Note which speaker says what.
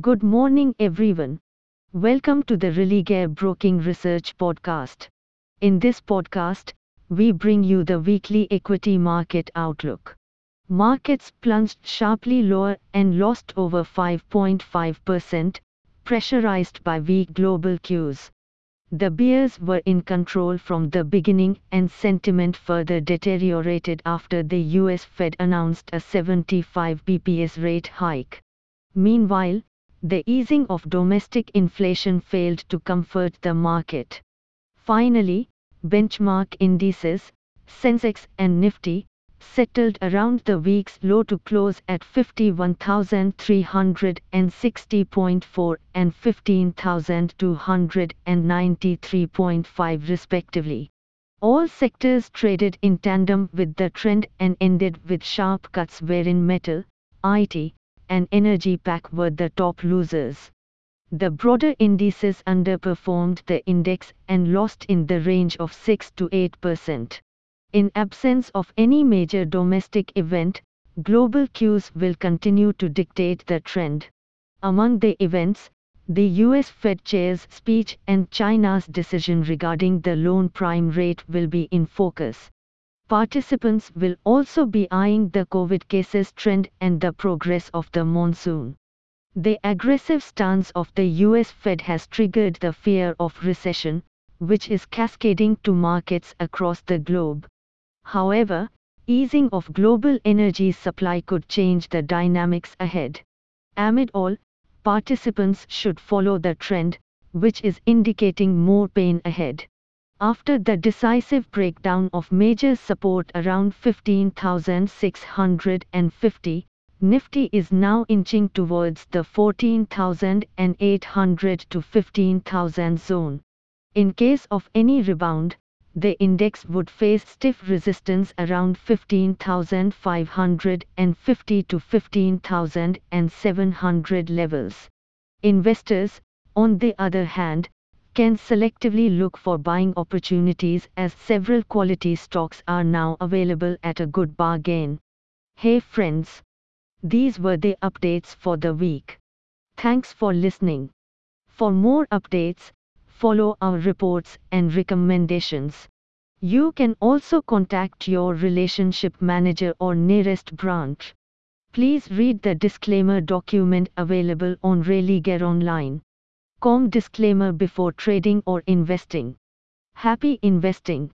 Speaker 1: Good morning, everyone. Welcome to the Religare Broking Research Podcast. In this podcast, we bring you the weekly equity market outlook. Markets plunged sharply lower and lost over 5.5%, pressurized by weak global cues. The bears were in control from the beginning and sentiment further deteriorated after the US Fed announced a 75 bps rate hike. Meanwhile, the easing of domestic inflation failed to comfort the market. Finally, benchmark indices, Sensex and Nifty, settled around the week's low to close at 51,360.4 and 15,293.5 respectively. All sectors traded in tandem with the trend and ended with sharp cuts wherein metal, IT, and energy pack were the top losers. The broader indices underperformed the index and lost in the range of 6 to 8%. In absence of any major domestic event, global cues will continue to dictate the trend. Among the events, the US Fed Chair's speech and China's decision regarding the loan prime rate will be in focus. Participants will also be eyeing the COVID cases trend and the progress of the monsoon. The aggressive stance of the US Fed has triggered the fear of recession, which is cascading to markets across the globe. However, easing of global energy supply could change the dynamics ahead. Amid all, participants should follow the trend, which is indicating more pain ahead. After the decisive breakdown of major support around 15,650, Nifty is now inching towards the 14,800 to 15,000 zone. In case of any rebound, the index would face stiff resistance around 15,550 to 15,700 levels. Investors, on the other hand, can selectively look for buying opportunities as several quality stocks are now available at a good bargain. Hey friends! These were the updates for the week. Thanks for listening. For more updates, follow our reports and recommendations. You can also contact your relationship manager or nearest branch. Please read the disclaimer document available on Religare Online. Com disclaimer before trading or investing. Happy investing.